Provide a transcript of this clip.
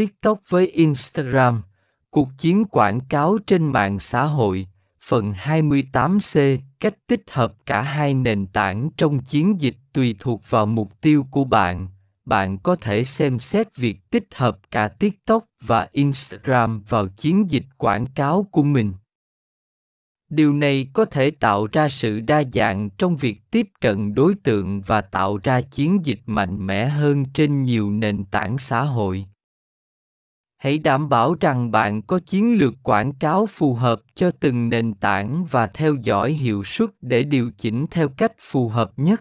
TikTok với Instagram, cuộc chiến quảng cáo trên mạng xã hội, phần 28C, cách tích hợp cả hai nền tảng trong chiến dịch tùy thuộc vào mục tiêu của bạn. Bạn có thể xem xét việc tích hợp cả TikTok và Instagram vào chiến dịch quảng cáo của mình. Điều này có thể tạo ra sự đa dạng trong việc tiếp cận đối tượng và tạo ra chiến dịch mạnh mẽ hơn trên nhiều nền tảng xã hội. Hãy đảm bảo rằng bạn có chiến lược quảng cáo phù hợp cho từng nền tảng và theo dõi hiệu suất để điều chỉnh theo cách phù hợp nhất.